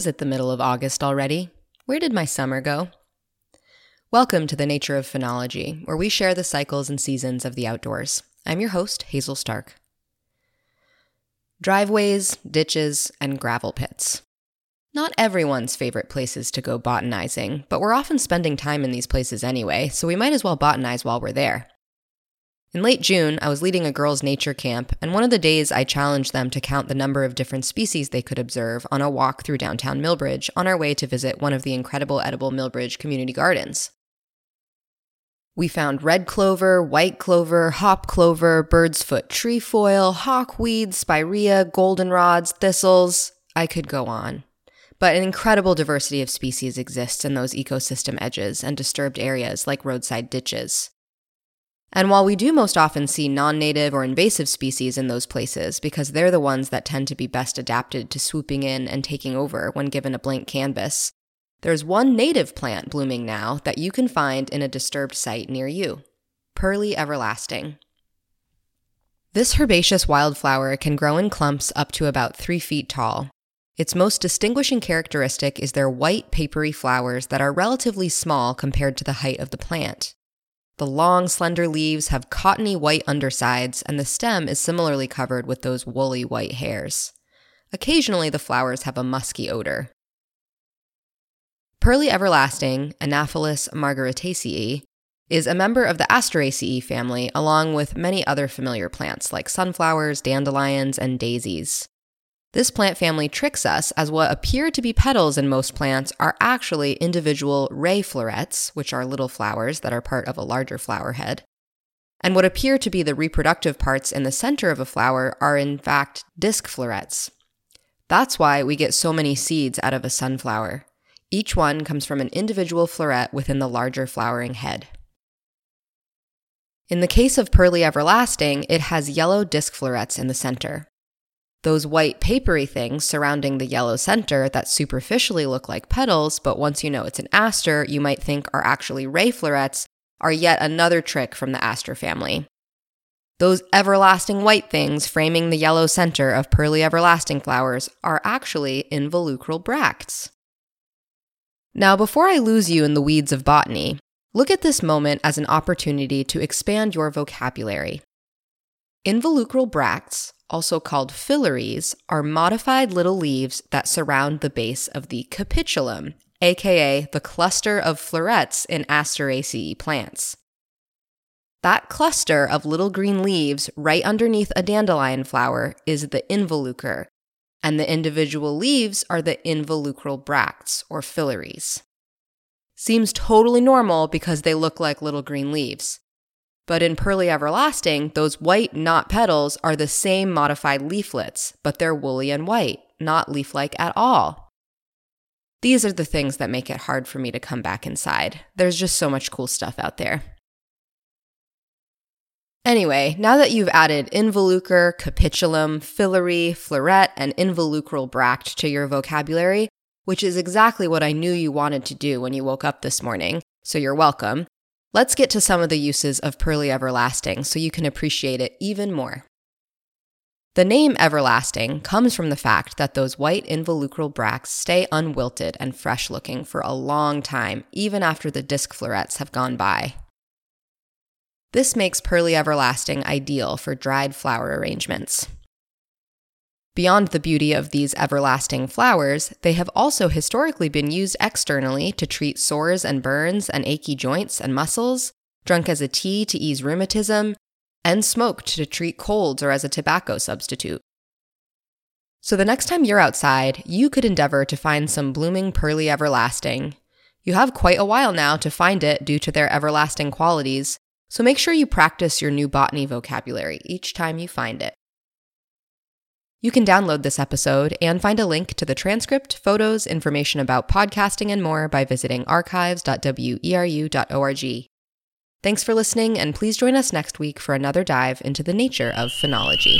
was it the middle of August already? Where did my summer go? Welcome to the Nature of Phenology, where we share the cycles and seasons of the outdoors. I'm your host, Hazel Stark. Driveways, ditches, and gravel pits. Not everyone's favorite places to go botanizing, but we're often spending time in these places anyway, so we might as well botanize while we're there. In late June, I was leading a girls' nature camp, and one of the days I challenged them to count the number of different species they could observe on a walk through downtown Milbridge on our way to visit one of the incredible edible Milbridge community gardens. We found red clover, white clover, hop clover, bird's foot trefoil, hawkweed, spirea, goldenrods, thistles. I could go on. But an incredible diversity of species exists in those ecosystem edges and disturbed areas like roadside ditches. And while we do most often see non native or invasive species in those places because they're the ones that tend to be best adapted to swooping in and taking over when given a blank canvas, there's one native plant blooming now that you can find in a disturbed site near you Pearly Everlasting. This herbaceous wildflower can grow in clumps up to about three feet tall. Its most distinguishing characteristic is their white, papery flowers that are relatively small compared to the height of the plant. The long, slender leaves have cottony white undersides, and the stem is similarly covered with those woolly white hairs. Occasionally, the flowers have a musky odor. Pearly Everlasting, Anaphalis margaritaceae, is a member of the Asteraceae family, along with many other familiar plants like sunflowers, dandelions, and daisies. This plant family tricks us as what appear to be petals in most plants are actually individual ray florets, which are little flowers that are part of a larger flower head. And what appear to be the reproductive parts in the center of a flower are in fact disc florets. That's why we get so many seeds out of a sunflower. Each one comes from an individual floret within the larger flowering head. In the case of Pearly Everlasting, it has yellow disc florets in the center. Those white papery things surrounding the yellow center that superficially look like petals, but once you know it's an aster, you might think are actually ray florets, are yet another trick from the aster family. Those everlasting white things framing the yellow center of pearly everlasting flowers are actually involucral bracts. Now, before I lose you in the weeds of botany, look at this moment as an opportunity to expand your vocabulary. Involucral bracts also called phyllaries, are modified little leaves that surround the base of the capitulum, aka the cluster of florets in Asteraceae plants. That cluster of little green leaves right underneath a dandelion flower is the involucre, and the individual leaves are the involucral bracts or phyllaries. Seems totally normal because they look like little green leaves. But in Pearly Everlasting, those white not petals are the same modified leaflets, but they're woolly and white, not leaf like at all. These are the things that make it hard for me to come back inside. There's just so much cool stuff out there. Anyway, now that you've added involucre, capitulum, phyllary, floret, and involucral bract to your vocabulary, which is exactly what I knew you wanted to do when you woke up this morning, so you're welcome, Let's get to some of the uses of Pearly Everlasting so you can appreciate it even more. The name everlasting comes from the fact that those white involucral bracts stay unwilted and fresh looking for a long time, even after the disc florets have gone by. This makes Pearly Everlasting ideal for dried flower arrangements. Beyond the beauty of these everlasting flowers, they have also historically been used externally to treat sores and burns and achy joints and muscles, drunk as a tea to ease rheumatism, and smoked to treat colds or as a tobacco substitute. So the next time you're outside, you could endeavor to find some blooming pearly everlasting. You have quite a while now to find it due to their everlasting qualities, so make sure you practice your new botany vocabulary each time you find it. You can download this episode and find a link to the transcript, photos, information about podcasting, and more by visiting archives.weru.org. Thanks for listening, and please join us next week for another dive into the nature of phenology.